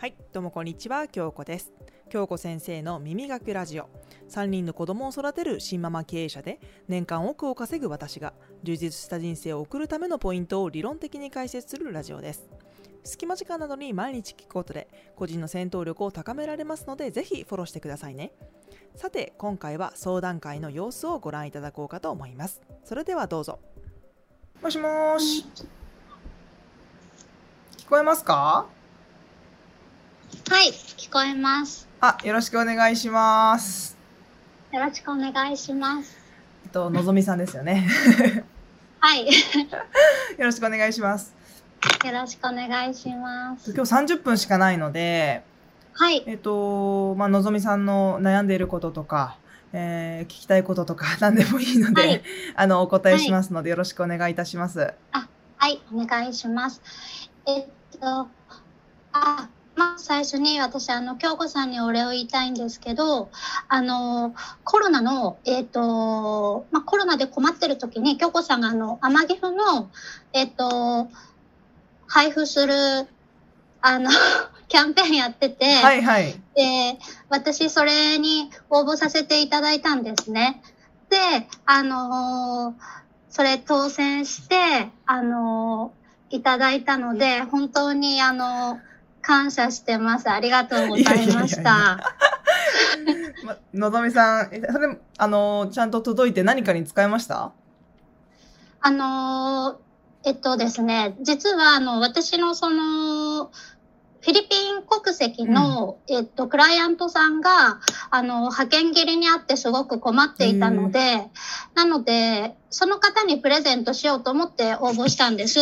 はい、どうもこんにちは、京子です。京子先生の耳学ラジオ。3人の子供を育てる新ママ経営者で、年間億を稼ぐ私が、充実した人生を送るためのポイントを理論的に解説するラジオです。隙間時間などに毎日聞くことで、個人の戦闘力を高められますので、ぜひフォローしてくださいね。さて、今回は相談会の様子をご覧いただこうかと思います。それではどうぞ。もしもし。聞こえますか？はい、聞こえます。あ、よろしくお願いします。よろしくお願いします。えっと、のぞみさんですよね。はい、よ よろしくお願いします。ろしくお願いします。今日30分しかないので、はい、えっと、まあ、のぞみさんの悩んでいることとか、えー聞きたいこととか 何でもいいので、はいあの、お答えしますので、よろしくお願いいたします。はい、お願いします。えっと、あ、最初に私、あの、京子さんにお礼を言いたいんですけど、あの、コロナの、えっと、まあ、コロナで困ってる時に、京子さんが、あの、天岐阜の、えっと、配布する、あの、キャンペーンやってて、はいはい。で、私それに応募させていただいたんですね。で、あのーそれ当選して、あのーいただいたので、本当にあの感謝してます。ありがとうございました。ま、のぞみさん、えそれ、あの、ちゃんと届いて何かに使えました？あのーえっとですね、実はあの、私のその、フィリピン国籍の、えっと、クライアントさんが、あの、派遣切りにあってすごく困っていたので、なので、その方にプレゼントしようと思って応募したんです。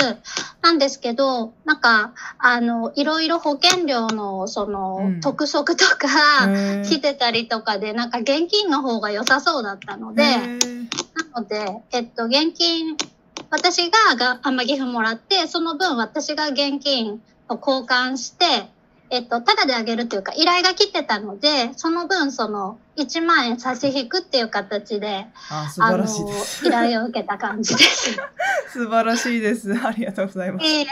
なんですけど、なんか、あの、いろいろ保険料の、その、うん。督促とか、来てたりとかで、なんか現金の方が良さそうだったので、なので、えっと、現金、私がが天岐阜もらって、その分私が現金を交換して、えっと、ただであげるというか、依頼が来てたので、その分、その、1万円差し引くっていう形で、あ、素晴らしい。依頼を受けた感じです。素晴らしいです。ありがとうございます。ええ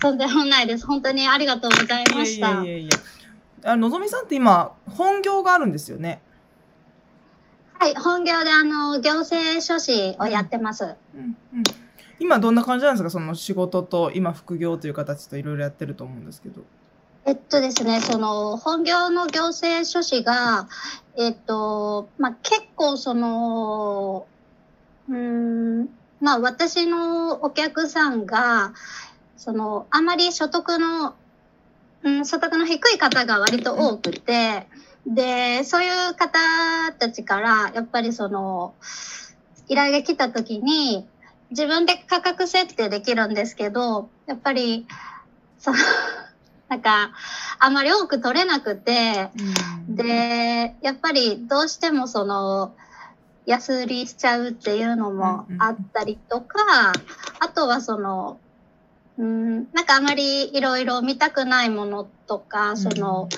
とんでもないです。本当にありがとうございました。いやいやいや。あのぞみさんって今、本業があるんですよね？はい、本業であの、行政書士をやってます。うんうん、今どんな感じなんですか？その仕事と今副業という形といろいろやってると思うんですけど。えっとですね、その、本業の行政書士が、えっと、まあ、結構その、うん、まあ、私のお客さんが、その、あまり所得の、うん、所得の低い方が割と多くて、で、そういう方たちから、やっぱりその、依頼が来た時に、自分で価格設定できるんですけど、やっぱり、その、なんか、あまり多く取れなくて、で、やっぱりどうしてもその、安売りしちゃうっていうのもあったりとか、あとはその、うん、なんかあまりいろいろ見たくないものとか、その、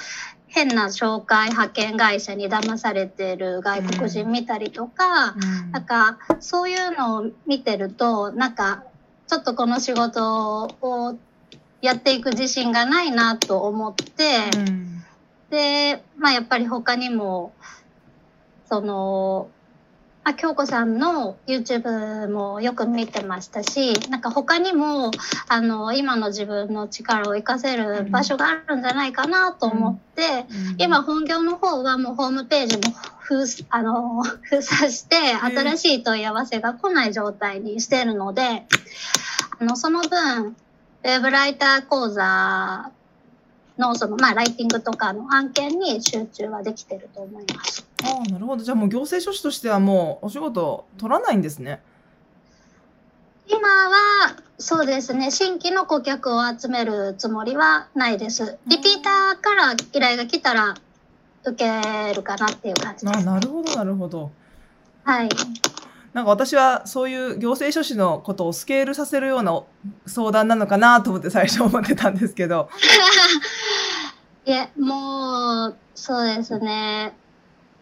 変な紹介派遣会社に騙されてる外国人見たりとか、うん。なんか、そういうのを見てると、なんか、ちょっとこの仕事をやっていく自信がないなと思って、うん。で、まあやっぱり他にも、その、まあ、京子さんの YouTube もよく見てましたし、なんか他にも、あの、今の自分の力を活かせる場所があるんじゃないかなと思って、今、本業の方はもうホームページも封すあの 封鎖して、新しい問い合わせが来ない状態にしてるので、あの、その分、ウェブライター講座の、その、まあ、ライティングとかの案件に集中はできてると思います。ああ、なるほど。じゃあもう行政書士としてはもうお仕事取らないんですね。今は、そうですね、新規の顧客を集めるつもりはないです。リピーターから依頼が来たら、受けるかなっていう感じであす。なるほど、なるほど。はい。なんか私はそういう行政書士のことをスケールさせるような相談なのかなと思って最初思ってたんですけど。いえ、もう、そうですね。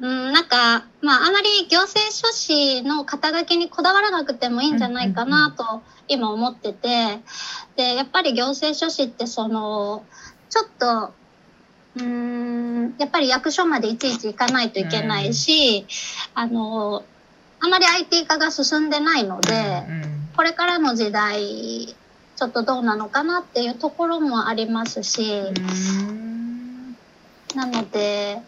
うん、なんか、まあ、あまり行政書士の肩書きにこだわらなくてもいいんじゃないかなと今思ってて、で、やっぱり行政書士ってその、ちょっとうん、やっぱり役所までいちいち行かないといけないし、あの、あまり IT 化が進んでないので、うんこれからの時代、ちょっとどうなのかなっていうところもありますし、うんなので、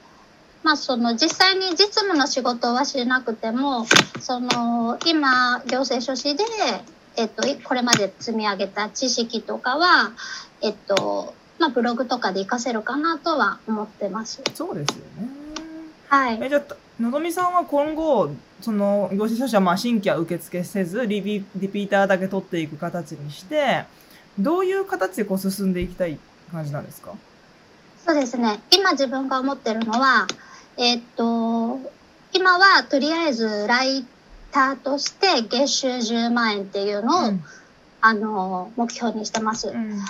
まあその実際に実務の仕事はしなくても、その今行政書士で、えっと、いこれまで積み上げた知識とかは、えっと、まあブログとかで活かせるかなとは思ってます。そうですよね。はい。えじゃあのぞみさんは今後その行政書士はまあ新規は受付せずリピリピーターだけ取っていく形にしてどういう形でこう進んでいきたい感じなんですか？そうですね。今自分が思ってるのは、えっと、今はとりあえずライターとして月収10万円っていうのを、うんあの、目標にしてます。うん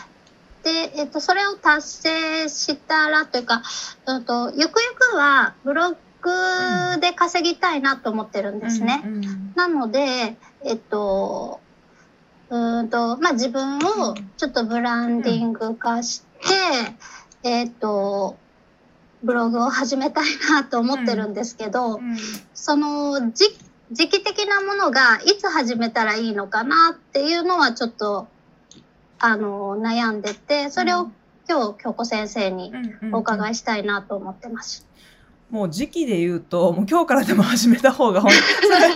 で、えっと、それを達成したらというか、うんと、ゆくゆくはブログで稼ぎたいなと思ってるん。ですね。うん。うん。なので、えっと、うーんと、まあ、自分をちょっとブランディング化して、えっと、ブログを始めたいなと思ってるんですけど、うん。その、じ、時期的なものがいつ始めたらいいのかなっていうのはちょっと、あの、悩んでて、それを今日、京子先生にうん。お伺いしたいなと思ってます。もう時期で言うともう今日からでも始めた方が本当に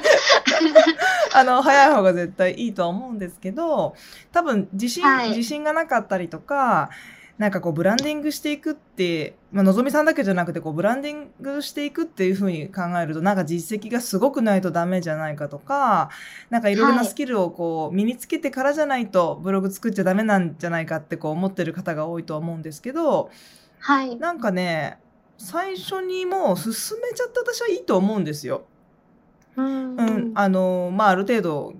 あの早い方が絶対いいとは思うんですけど多分自信、はい自信がなかったりとかなんかこうブランディングしていくって、まあのぞみさんだけじゃなくてこうブランディングしていくっていうふうに考えるとなんか実績がすごくないとダメじゃないかとかなんかいろいろなはいスキルをこう身につけてからじゃないとブログ作っちゃダメなんじゃないかってこう思ってる方が多いとは思うんですけどはい。なんかね最初にもう進めちゃって私はいいと思うんですよ。うんうん、あのまあある程度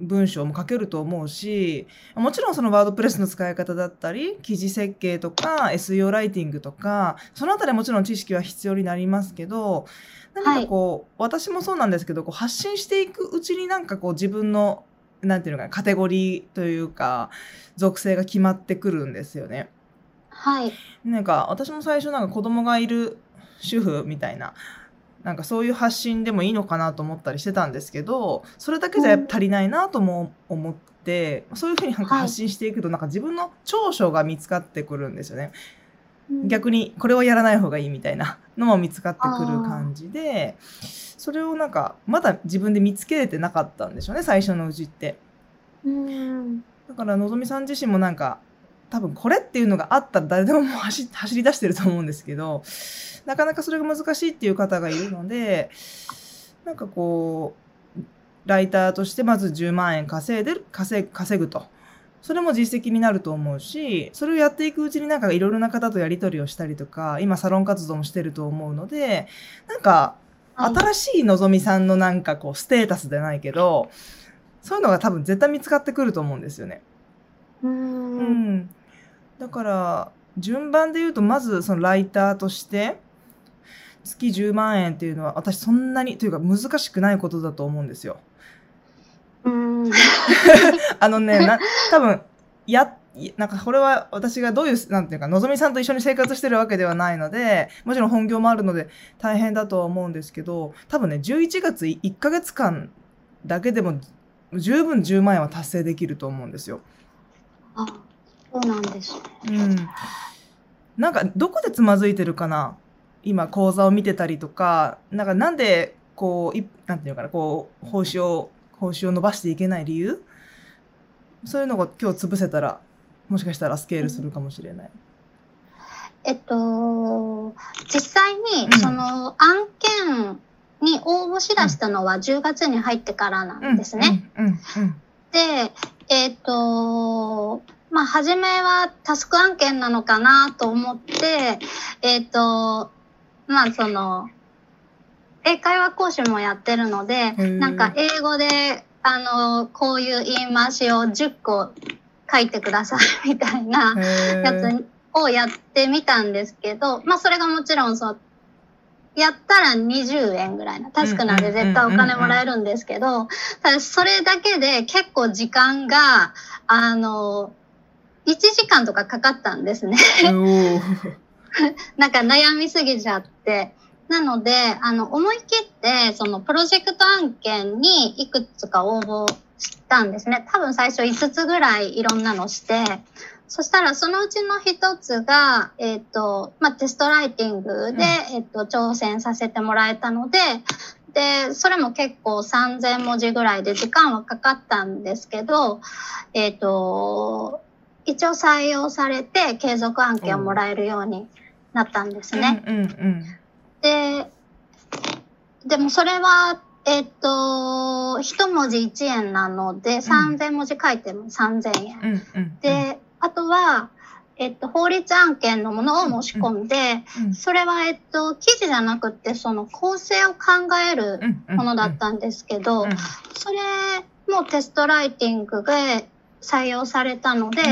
文章も書けると思うしもちろんそのワードプレスの使い方だったり記事設計とか SEO ライティングとかそのあたりはもちろん知識は必要になりますけど何かこう、私もそうなんですけどこう発信していくうちになんかこう自分のなんていうのかなカテゴリーというか属性が決まってくるんですよね。はい。なんか私も最初なんか子供がいる主婦みたいななんかそういう発信でもいいのかなと思ったりしてたんですけどそれだけじゃやっぱ足りないなとも思って、そういうふうになんかはい発信していくとなんか自分の長所が見つかってくるんですよね。うん逆にこれはやらない方がいいみたいな のも見つかってくる感じでそれをなんかまだ自分で見つけれてなかったんでしょうね最初のうちって。うん。だからのぞみさん自身もなんか多分これっていうのがあったら誰でももう走 り出してると思うんですけどなかなかそれが難しいっていう方がいるのでなんかこうライターとしてまず10万円稼いでる稼ぐ稼ぐと。それも実績になると思うし、それをやっていくうちになんかいろいろな方とやり取りをしたりとか、今サロン活動もしてると思うので、なんか新しいのぞみさんのなんかこうステータスじゃないけど、そういうのが多分絶対見つかってくると思うんですよね。う。うんん。だから、順番で言うと、まずそのライターとして、月10万円っていうのは私そんなに、というか難しくないことだと思うんですよ。うん。あのね、な、多分、や、なんかこれは私がどういう、なんていうか、のぞみさんと一緒に生活してるわけではないので、もちろん本業もあるので大変だとは思うんですけど、多分ね、11月1ヶ月間だけでも十分10万円は達成できると思うんですよ。あ、そうなんですね。うん。なんか、どこでつまずいてるかな？今、講座を見てたりとか、なんか、なんで、こう、いなんていうのかな、こう、報酬を、報酬を伸ばしていけない理由？そういうのが今日潰せたら、もしかしたらスケールするかもしれない。えっと、実際にうん、その案件に応募しだしたのは10月に入ってからなんですね。うん、うん、うん。で、えっと、まあ、初めはタスク案件なのかなと思って、えっと、まあ、その、英会話講師もやってるので、ー。なんか英語で、あの、こういう言い回しを10個書いてくださいみたいなへやーつをやってみたんですけど、まあそれがもちろんそう、やったら20円ぐらいな。タスクなんで絶対お金もらえるんですけど、ただそれだけで結構時間が、あの、1時間とかかかったんですね。なんか悩みすぎちゃって。なので、あの、思い切って、そのプロジェクト案件にいくつか応募したんですね。多分最初5つぐらいいろんなのして、そしたらそのうちの一つが、えっ、と、まあ、テストライティングで、えっ、と、挑戦させてもらえたので、で、それも結構3000文字ぐらいで時間はかかったんですけど、えっ、と、一応採用されて継続案件をもらえるようになったんですね。うんうんで、でもそれは、えっ、と、一文字1円なので、3000文字書いても3000円。うんうんうん。で、あとは、えっと、法律案件のものを申し込んで、うんそれは、えっと、記事じゃなくて、その構成を考えるものだったんですけど、それもテストライティングで採用されたので、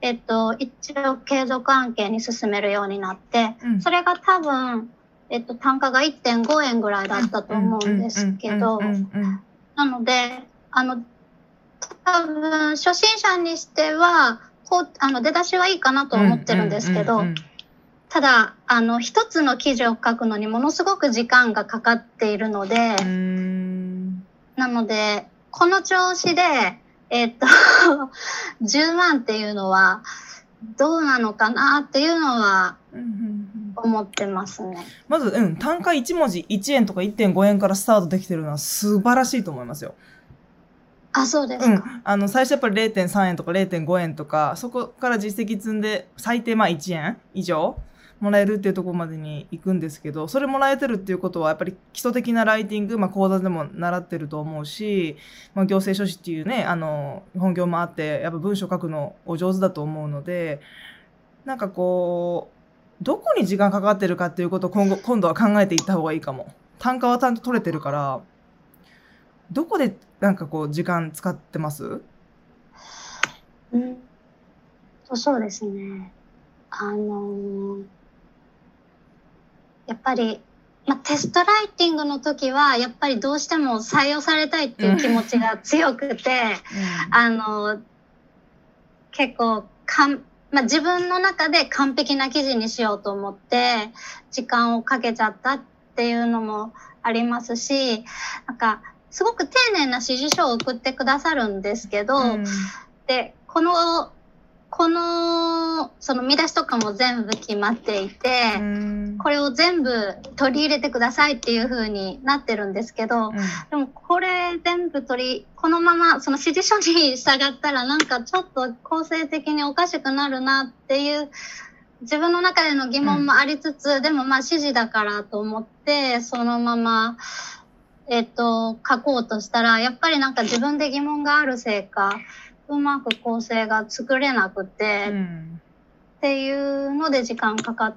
えっと、一応継続案件に進めるようになって、それが多分、えっと、単価が1.5円ぐらいだったと思うんですけどなので、あの、多分、初心者にしては、こう、あの、出だしはいいかなと思ってるんですけどただ、あの、一つの記事を書くのにものすごく時間がかかっているので、なので、この調子で、えっと、10万っていうのは、どうなのかなっていうのは思ってますね。まず、うん、単価1文字1円とか1.5円からスタートできてるのは素晴らしいと思いますよ。あ、そうですうん。。あの、最初やっぱり0.3円とか0.5円とか、そこから実績積んで最低まあ1円以上もらえるっていうところまでに行くんですけど、それもらえてるっていうことはやっぱり基礎的なライティング、まあ講座でも習ってると思うし、まあ行政書士っていうね、あの、本業もあって、やっぱ文章書くのお上手だと思うので、なんかこう、どこに時間かかってるかっていうことを今後、今度は考えていった方がいいかも。単価はちゃんと取れてるから、どこでなんかこう時間使ってます？うん。とそうですね。あのーやっぱり、まあ、テストライティングの時は、やっぱりどうしても採用されたいっていう気持ちが強くて、あのー結構かん、まあ、自分の中で完璧な記事にしようと思って、時間をかけちゃったっていうのもありますし、なんか、すごく丁寧な指示書を送ってくださるんですけど、うん。で、この、この、その見出しとかも全部決まっていて、うん。これを全部取り入れてくださいっていう風になってるんですけど、でもこれ全部取り、このままその指示書に従ったらなんかちょっと構成的におかしくなるなっていう自分の中での疑問もありつつ、でもまあ指示だからと思って、そのまま、えっと、書こうとしたら、やっぱりなんか自分で疑問があるせいか、うまく構成が作れなくて、うっていうので時間かか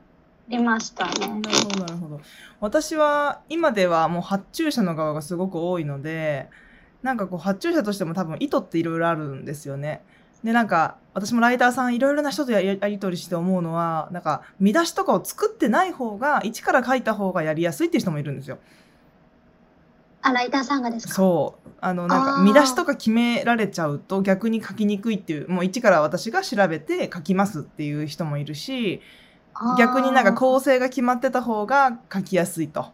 りましたね。なるほどなるほど私は今ではもう発注者の側がすごく多いのでなんかこう発注者としても多分意図っていろいろあるんですよね。でなんか私もライターさんいろいろな人とやややり取りして思うのはなんか見出しとかを作ってない方が一から書いた方がやりやすいっていう人もいるんですよ。あ、ライターさんがですか？そうあのなんか見出しとか決められちゃうと逆に書きにくいっていうもう一から私が調べて書きますっていう人もいるし逆になんか構成が決まってた方が書きやすいと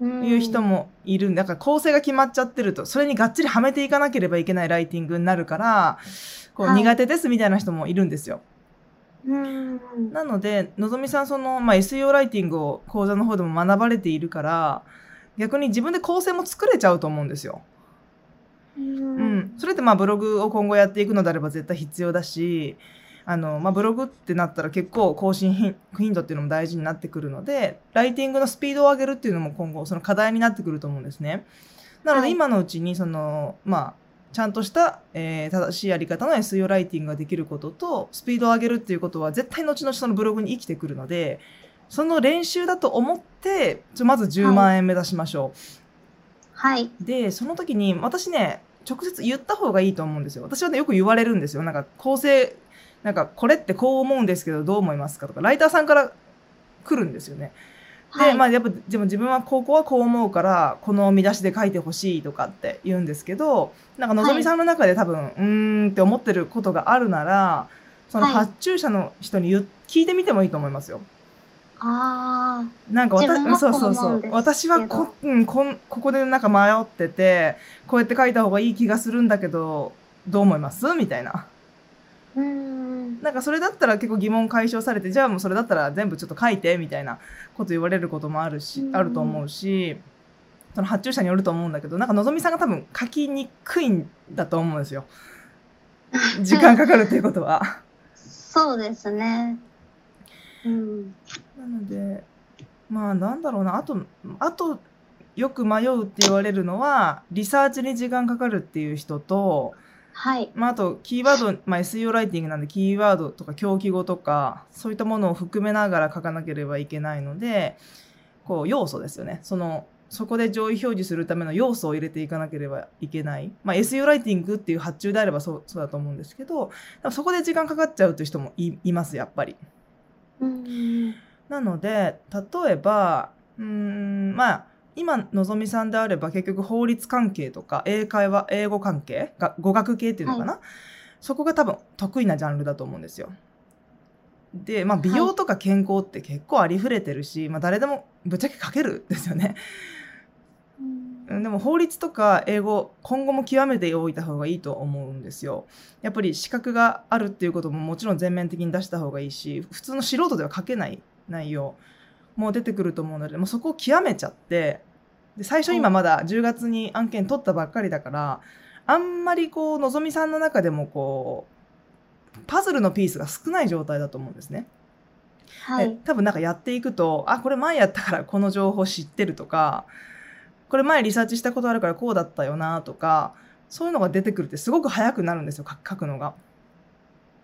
いう人も。もいるんだから構成が決まっちゃってるとそれにがっちりはめていかなければいけないライティングになるからこうはい苦手ですみたいな人もいるんですよ。うん。なのでのぞみさんその、まあ、SEO ライティングを講座の方でも学ばれているから逆に自分で構成も作れちゃうと思うんですよ。ううんん、それってまあブログを今後やっていくのであれば絶対必要だしあの、まあ、ブログってなったら結構更新頻頻度っていうのも大事になってくるのでライティングのスピードを上げるっていうのも今後その課題になってくると思うんですね。なのはいで今のうちにその、まあ、ちゃんとした、えー正しいやり方の SEO ライティングができることとスピードを上げるっていうことは絶対後々そのブログに生きてくるのでその練習だと思ってまず10万円目指しましょう。はい。で、その時に私ね、直接言った方がいいと思うんですよ。私はね、よく言われるんですよ。なんか構成、なんかこれってこう思うんですけどどう思いますか？とか、ライターさんから来るんですよね。で、はいまあやっぱ、でも自分はここはこう思うから、この見出しで書いてほしいとかって言うんですけど、なんかのぞみさんの中で多分、うーんって思ってることがあるなら、そのはい発注者の人に言う聞いてみてもいいと思いますよ。あなんか私そうそうそう私はこ,、うん、こんここでなんか迷っててこうやって書いた方がいい気がするんだけどどう思います？みたいなあ。うん。なんかそれだったら結構疑問解消されてじゃあもうそれだったら全部ちょっと書いてみたいなこと言われることもあるし、うんあると思うしその発注者によると思うんだけどなんかのぞみさんが多分書きにくいんだと思うんですよ時間かかるっていうことは。そうですね。うん。なのでまあなんだろうなあとあとよく迷うって言われるのはリサーチに時間かかるっていう人と、はい。まあ、あとキーワード、まあ、SEO ライティングなんでキーワードとか狂気語とかそういったものを含めながら書かなければいけないのでこう要素ですよねそのそこで上位表示するための要素を入れていかなければいけない、まあ、SEO ライティングっていう発注であればそうそうだと思うんですけどそこで時間かかっちゃうという人もいいますやっぱり。うん。なので例えばうーんまあ今のぞみさんであれば結局法律関係とか英会話英語関係が語学系っていうのかな、そこが多分得意なジャンルだと思うんですよ。で、まあ、美容とか健康って結構ありふれてるし、まあ、誰でもぶっちゃけ書けるんですよね。うんでも法律とか英語今後も極めておいた方がいいと思うんですよ。やっぱり資格があるっていうことももちろん全面的に出した方がいいし普通の素人では書けない内容も出てくると思うのでもうそこを極めちゃってで最初今まだ10月に案件取ったばっかりだからあんまりこうのぞみさんの中でもこうパズルのピースが少ない状態だと思うんですね。ではい。多分なんかやっていくとあこれ前やったからこの情報知ってるとかこれ前リサーチしたことあるからこうだったよなとかそういうのが出てくるってすごく早くなるんですよ書書くのが。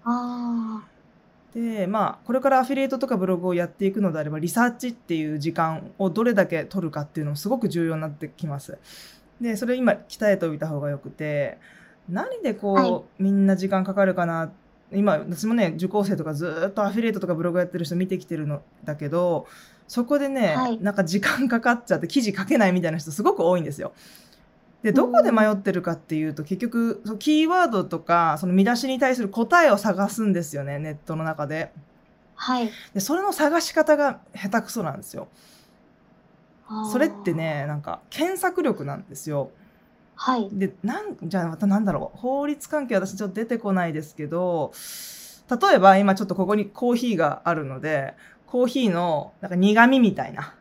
あでまあこれからアフィリエイトとかブログをやっていくのであればリサーチっていう時間をどれだけ取るかっていうのもすごく重要になってきます。でそれ今鍛えておいた方がよくて何でこう、はいみんな時間かかるかな今私もね受講生とかずーっとアフィリエイトとかブログやってる人見てきてるのだけどそこでね、はいなんか時間かかっちゃって記事書けないみたいな人すごく多いんですよ。でどこで迷ってるかっていうと結局そのキーワードとかその見出しに対する答えを探すんですよねネットの中で。はい。でそれの探し方が下手くそなんですよ。それって。ねなんか検索力なんですよ。はい。でなんじゃあまたなんだろう法律関係私ちょっと出てこないですけど例えば今ちょっとここにコーヒーがあるのでコーヒーのなんか苦味みたいな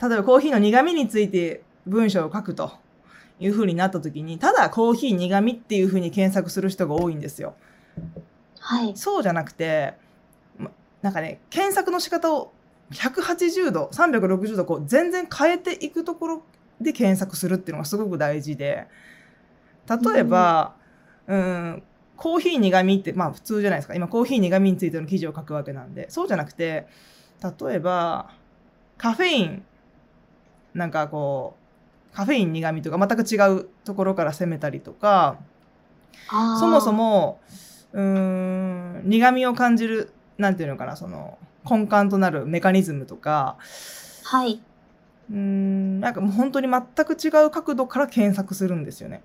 例えばコーヒーの苦味について文章を書くというふうになった時にただコーヒー苦味っていうふうに検索する人が多いんですよ。はい。そうじゃなくてまなんかね検索の仕方を180度360度こう全然変えていくところで検索するっていうのがすごく大事で例えば、うん、コーヒー苦味ってまあ普通じゃないですか今コーヒー苦味についての記事を書くわけなんでそうじゃなくて例えばカフェインなんかこうカフェイン苦味とか全く違うところから攻めたりとかそもそ。もうーん苦味を感じるなんていうのかなその根幹となるメカニズムとかはい。うーんなんかもう本当に全く違う角度から検索するんですよね。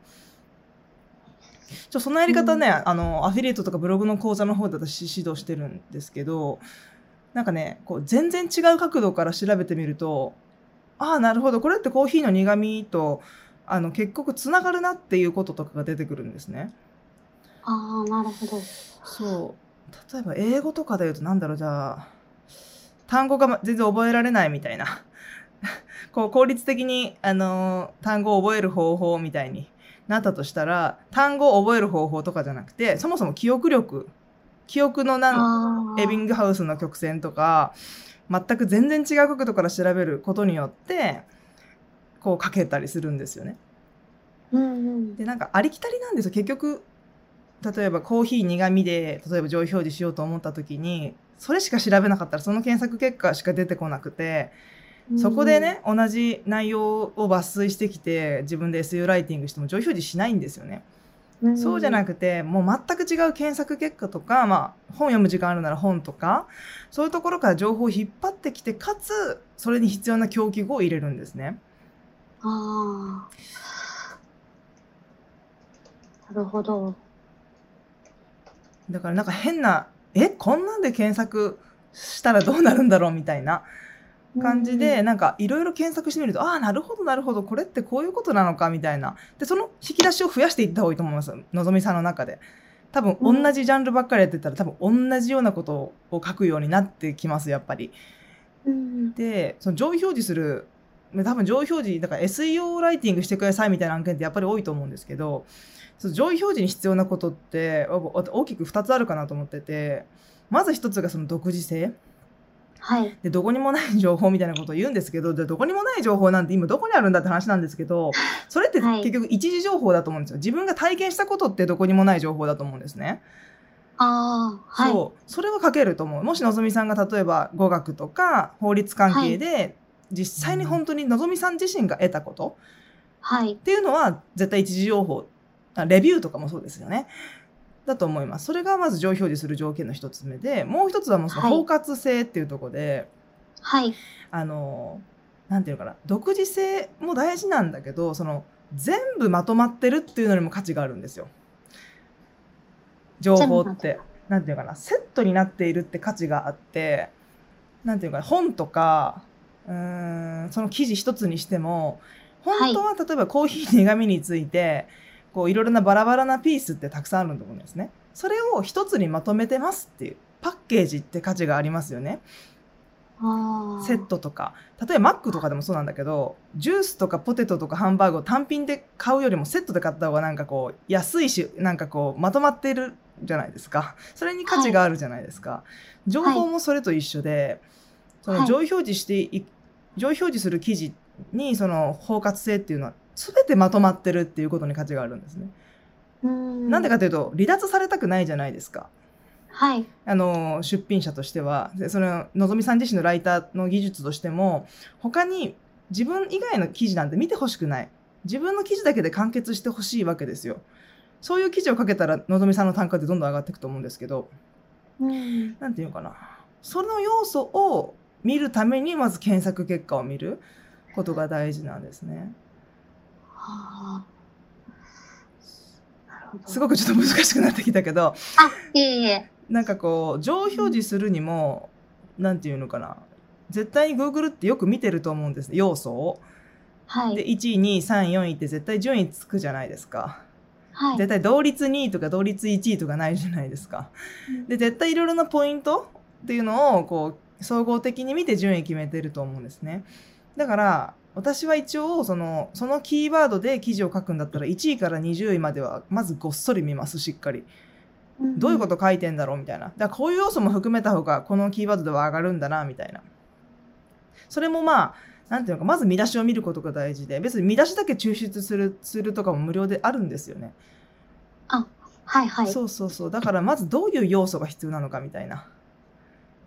ちょそのやり方ね、あのアフィリエイトとかブログの講座の方で私指導してるんですけどなんかねこう全然違う角度から調べてみるとああなるほどこれってコーヒーの苦味とあの結局つながるなっていうこととかが出てくるんですね。ああ、なるほど。そう例えば英語とかで言うとなんだろうじゃあ単語がま全然覚えられないみたいなこう効率的に、あのー単語を覚える方法みたいになったとしたら単語を覚える方法とかじゃなくてそもそも記憶力記憶のなん。エビングハウスの曲線とか全く全然違う角度から調べることによってこう書けたりするんですよね。うんうん。でなんかありきたりなんですよ結局例えばコーヒー苦味で例えば上位表示しようと思った時にそれしか調べなかったらその検索結果しか出てこなくてそこでね同じ内容を抜粋してきて自分で SEO ライティングしても上位表示しないんですよね。うん、そうじゃなくくてもう全く違う検索結果とか、まあ、本読む時間あるなら本とかそういうところから情報を引っ張ってきてかつそれに必要な狂気語を入れるんですね。ああ。なるほど。だからなんか変な「えこんなんで検索したらどうなるんだろうみたいな感じで、うんなんかいろいろ検索してみると、ああ、なるほど、なるほど、これってこういうことなのかみたいな。で、その引き出しを増やしていった方がいいと思います。のぞみさんの中で。多分、うん同じジャンルばっかりやってたら、多分同じようなことを書くようになってきます、やっぱり。うんで、その上位表示する、多分上位表示、だから SEO ライティングしてくださいみたいな案件ってやっぱり多いと思うんですけど、その上位表示に必要なことってお大きく2つあるかなと思ってて、まず1つがその独自性。はい。で、どこにもない情報みたいなことを言うんですけど、でどこにもない情報なんて今どこにあるんだって話なんですけど、それってはい結局一時情報だと思うんですよ。自分が体験したことってどこにもない情報だと思うんですね。ああ、はい。そう。それは書けると思う。もしのぞみさんが例えば語学とか法律関係で、実際に本当にのぞみさん自身が得たことはいっ。ていうのは絶対一時情報。あレビューとかもそうですよね。だと思います。それがまず上位表示する条件の一つ目で、もう一つはもうそのはい包括性っていうところで、はい。あの、なんていうのかな、独自性も大事なんだけど、その、全部まとまってるっていうのにも価値があるんですよ。情報って。なんていうのかな、セットになっているって価値があって、なんていうのかな、本とか、うーん、その記事一つにしても、本当は例えばコーヒー苦味について、こういろいろなバラバラなピースってたくさんあると思うんですね。それを一つにまとめてますっていう、パッケージって価値がありますよね。セットとか。例えばマックとかでもそうなんだけどジュースとかポテトとかハンバーグを単品で買うよりもセットで買った方がなんかこう安いしなんかこうまとまってるじゃないですか。それに価値があるじゃないですか、情報もそれと一緒で、そのはい。上位表示してい上位表示する記事にその包括性っていうのは全てまとまってるっていうことに価値があるんですね、うん。なんでかというと離脱されたくないじゃないですか。はい。あの出品者としては。でそののぞみさん自身のライターの技術としても他に自分以外の記事なんて見てほしくない。自分の記事だけで完結してほしいわけですよ。そういう記事を書けたらのぞみさんの単価ってどんどん上がっていくと思うんですけど。うん。なんていうのかな。その要素を見るためにまず検索結果を見ることが大事なんですねすごくちょっと難しくなってきたけどあ、いえいえ。なんかこう上表示するにもなんていうのかな絶対に Google ってよく見てると思うんです要素を。ではい。1位2位3位4位って絶対順位つくじゃないですか。はい。絶対同率2位とか同率1位とかないじゃないですか。で絶対いろいろなポイントっていうのをこう総合的に見て順位決めてると思うんですね。だから私は一応そのそのキーワードで記事を書くんだったら1位から20位まではまずごっそり見ますしっかり。うんどういうこと書いてんだろうみたいな。だからこういう要素も含めた方がこのキーワードでは上がるんだなみたいな。それもまあ、なんていうのか、まず見出しを見ることが大事で、別に見出しだけ抽出するするとかも無料であるんですよね。はいはい。そうそうそう。だからまずどういう要素が必要なのかみたいな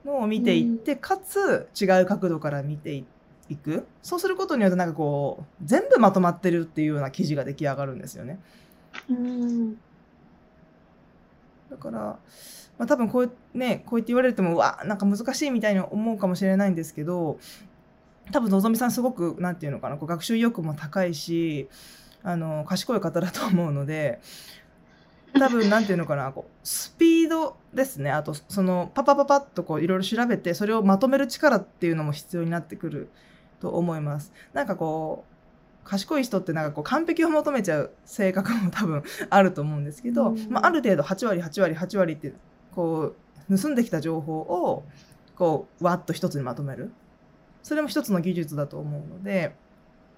のを見ていって、かつ違う角度から見ていいく？そうすることによってなんかこう、全部まとまってるっていうような記事が出来上がるんですよね。うん。だから、まあ、多分こうねこう言って言われてもうわなんか難しいみたいに思うかもしれないんですけど多分のぞみさんすごくなんていうのかなこう学習意欲も高いしあの賢い方だと思うので多分なんていうのかなこうスピードですねあとそのパパパパッといろいろ調べてそれをまとめる力っていうのも必要になってくると思います。なんかこう賢い人ってなんかこう完璧を求めちゃう性格も多分あると思うんですけど、うんまあ、ある程度8割8割8割ってこう盗んできた情報をこうわっと一つにまとめるそれも一つの技術だと思うので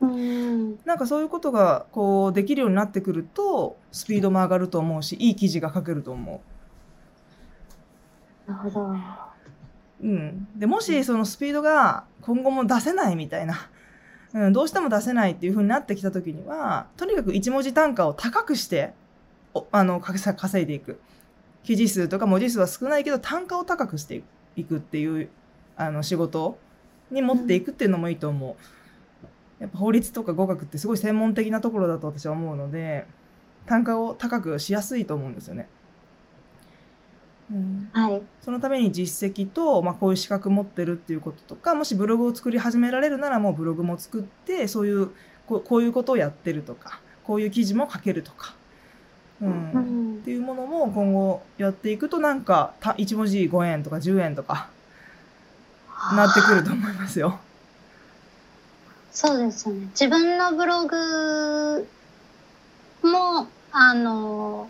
うん。なんかそういうことがこうできるようになってくるとスピードも上がると思うしいい記事が書けると思なるほど。う。うん、でもしそのスピードが今後も出せないみたいな、うん、どうしても出せないっていう風になってきた時にはとにかく一文字単価を高くしておあのか稼いでいく記事数とか文字数は少ないけど単価を高くしていくっていうあの仕事に持っていくっていうのもいいと思う。やっぱ法律とか語学ってすごい専門的なところだと私は思うので単価を高くしやすいと思うんですよね。うん、はい。そのために実績と、まあ、こういう資格持ってるっていうこととかもしブログを作り始められるならもうブログも作ってそういうこうこういうことをやってるとかこういう記事も書けるとか、うんうんっていうものも今後やっていくとなんかた1文字5円とか10円とかなってくると思いますよ。そうですね。自分のブログも、あの、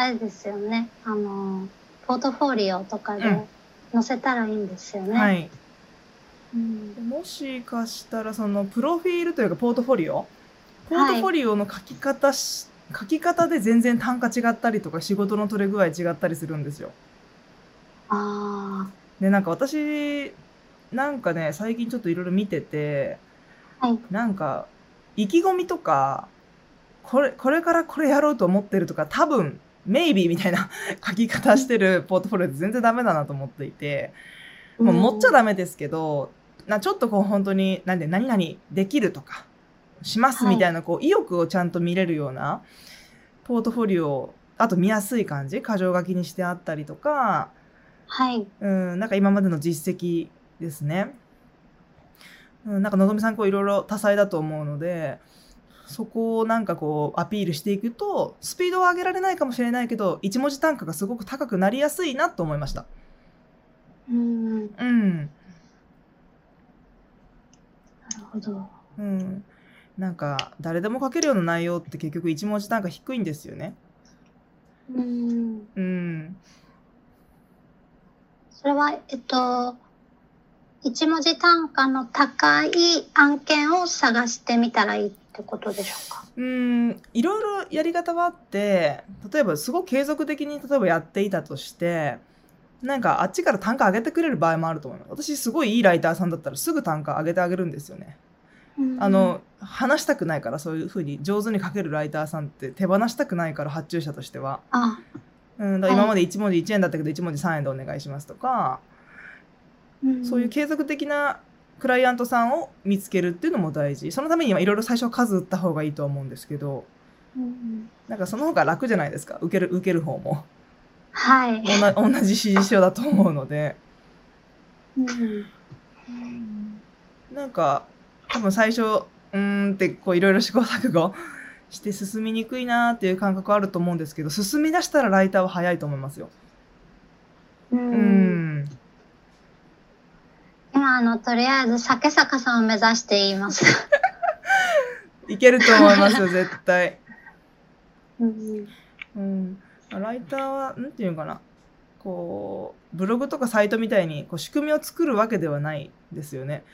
あれですよね。あの、ポートフォリオとかうんで載せたらいいんですよね。はい。うんもしかしたらそのプロフィールというかポートフォリオ？ポートフォリオの書き方し、書き方で全然単価違ったりとか仕事の取れ具合違ったりするんですよ。あでなんか私なんかね最近ちょっといろいろ見ててあ、はい。なんか意気込みとかこれこれからこれやろうと思ってるとか多分 maybe みたいな書き方してるポートフォリオって全然ダメだなと思っていて。もう持っちゃダメですけど、なちょっとこう本当になんで何々できるとかしますみたいなこう意欲をちゃんと見れるようなポートフォリオをあと見やすい感じ箇条書きにしてあったりとか、はい。うん、なんか今までの実績ですね。うん、なんかのぞみさんこういろいろ多彩だと思うのでそこをなんかこうアピールしていくとスピードは上げられないかもしれないけど一文字単価がすごく高くなりやすいなと思いました。うん。なるうんほど。うん、なんか誰でも書けるような内容って結局一文字単価低いんですよね。うん。うん、それは、えっと、一文字単価の高い案件を探してみたらいいってことでしょうか？うん、いろいろやり方はあって例えばすごく継続的に例えばやっていたとしてなんかあっちから単価上げてくれる場合もあると思います。私すごいいいライターさんだったらすぐ単価上げてあげるんですよね。うんあの話したくないからそういうふうに上手に書けるライターさんって手放したくないから発注者としては。あ、うん、だ今まで1文字1円だったけど1文字3円でお願いしますとか。うんそういう継続的なクライアントさんを見つけるっていうのも大事。そのためにはいろいろ最初数打った方がいいとは思うんですけど、うんなんかその方が楽じゃないですか。受ける、受ける方も。はい。同じ指示書だと思うので。うんなんか、多分最初、うーんってこういろいろ試行錯誤して進みにくいなーっていう感覚あると思うんですけど、進み出したらライターは早いと思いますよ。ううんん。今、あの、とりあえず、酒坂さんを目指しています。いけると思いますよ、絶対。うんうん、ライターはなんていうのかなこうブログとかサイトみたいにこう仕組みを作るわけではないですよね。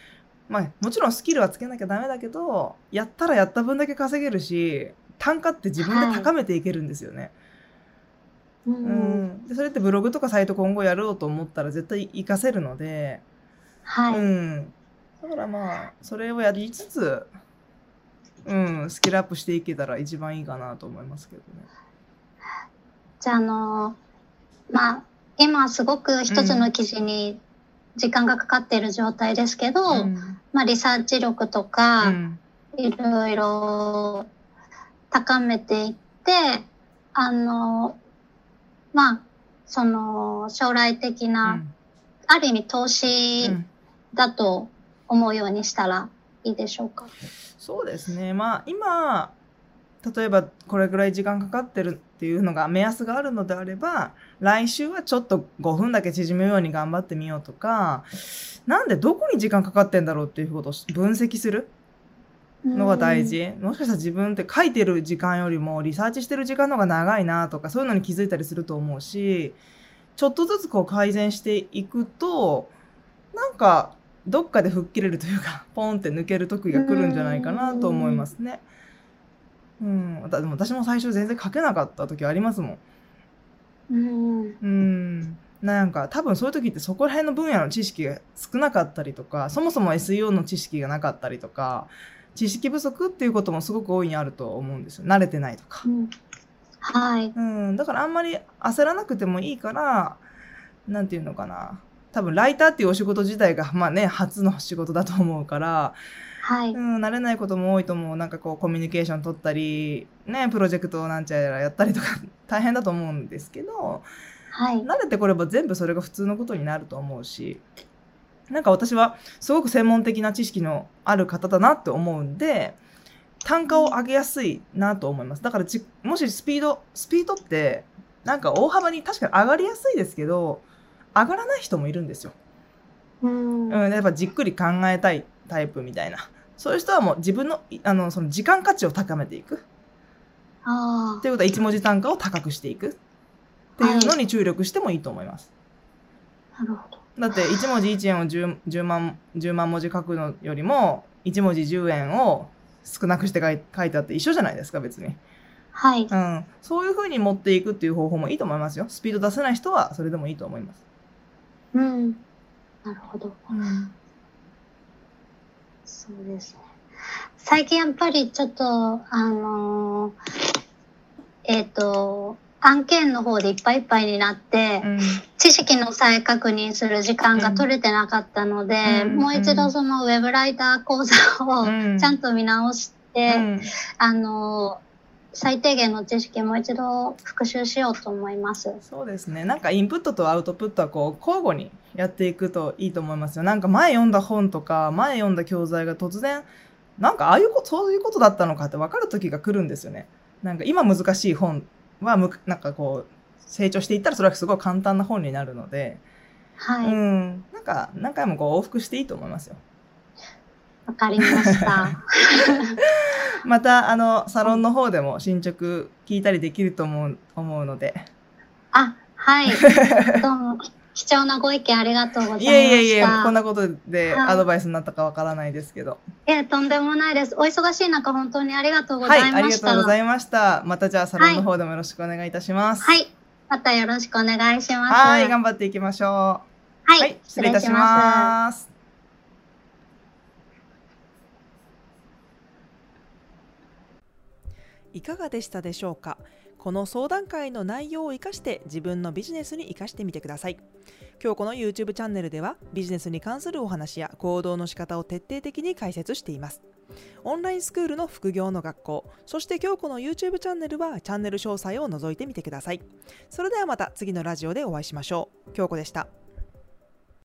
まあ、もちろんスキルはつけなきゃダメだけどやったらやった分だけ稼げるし単価って自分で高めていけるんですよね。ううんんでそれってブログとかサイト今後やろうと思ったら絶対活かせるので、はい。うん、だからまあそれをやりつつ、うん、スキルアップしていけたら一番いいかなと思いますけどね。じゃあ、あの、まあ、今すごく一つの記事に時間がかかっている状態ですけど、うん。まあ、リサーチ力とうか、ん。いろいろ高めていって、あの、まあ、その、将来的な、ある意味投う資んだと思うようにしたらいいでしょうか。そうですね。まあ今、例えばこれぐらい時間かかってるっていうのが目安があるのであれば、来週はちょっと5分だけ縮めるように頑張ってみようとか、なんでどこに時間かかってんだろうっていうことを分析する？のが大事。もしかしたら自分って書いてる時間よりもリサーチしてる時間の方が長いなとかそういうのに気づいたりすると思うし、ちょっとずつこう改善していくと、なんかどっかで吹っ切れるというか、ポンって抜ける時が来るんじゃないかなと思いますね。うん。だでも私も最初全然書けなかった時ありますもん。うん。うん。なんか多分そういう時ってそこら辺の分野の知識が少なかったりとか、そもそも SEO の知識がなかったりとか、知識不足っていうこともすごく大いにあると思うんですよ。慣れてないとかう。んはい。うん。だからあんまり焦らなくてもいいから、なんていうのかな。多分ライターっていうお仕事自体が、まあね、初の仕事だと思うから、はい。うん、慣れないことも多いと思う。なんかこう、コミュニケーション取ったり、ね、プロジェクトをなんちゃらやったりとか、大変だと思うんですけど、はい。慣れてこれば全部それが普通のことになると思うし、なんか私はすごく専門的な知識のある方だなって思うんで、単価を上げやすいなと思います。だからち、もしスピード、スピードって、なんか大幅に確かに上がりやすいですけど、上がらない人もいるんですよ。うん。うん、やっぱじっくり考えたいタイプみたいなそういう人はもう自分のいあのその時間価値を高めていくあということは一文字単価を高くしていくっていうのに注力してもいいと思います。あ、なるほど。だって1文字1円を 10, 10, 万10万文字書くのよりも1文字10円を少なくして書い書いてあって一緒じゃないですか別に、はい。うん、そういうふうに持っていくっていう方法もいいと思いますよスピード出せない人はそれでもいいと思います、うん。なるほど。うん、そうですね。最近やっぱりちょっと、あのーえっ、と、案件の方でいっぱいいっぱいになって、うん。知識の再確認する時間が取れてなかったので、うん。もう一度そのウェブライター講座をうん。ちゃんと見直して、うん。あのー最低限の知識もう一度復習しようと思います。そうですね。なんかインプットとアウトプットはこう交互にやっていくといいと思いますよ。なんか前読んだ本とか前読んだ教材が突然なんかああいうことそういうことだったのかって分かる時が来るんですよね。なんか今難しい本はむなんかこう成長していったらそれはすごい簡単な本になるので、はい。わ、うん。なんか何回もこう往復していいと思いますよかりました。またあのサロンの方でも進捗聞いたりできると思う思うのであ、はい。どうも。貴重なご意見ありがとうございました。いえいえいえこんなことではいアドバイスになったかわからないですけどいえ、とんでもないです。お忙しい中、本当にありがとうごはい、ざいました。ありがとうございました。またじゃあサロンの方でもよろしくお願いいたします。はい。またよろしくお願いします。はい、頑張っていきましょう。はい失礼いたします。いかがでしたでしょうか？この相談会の内容を生かして自分のビジネスに生かしてみてください。今日この YouTube チャンネルではビジネスに関するお話や行動の仕方を徹底的に解説しています。オンラインスクールの副業の学校そして今日この YouTube チャンネルはチャンネル詳細を覗いてみてください。それではまた次のラジオでお会いしましょう。京子でした。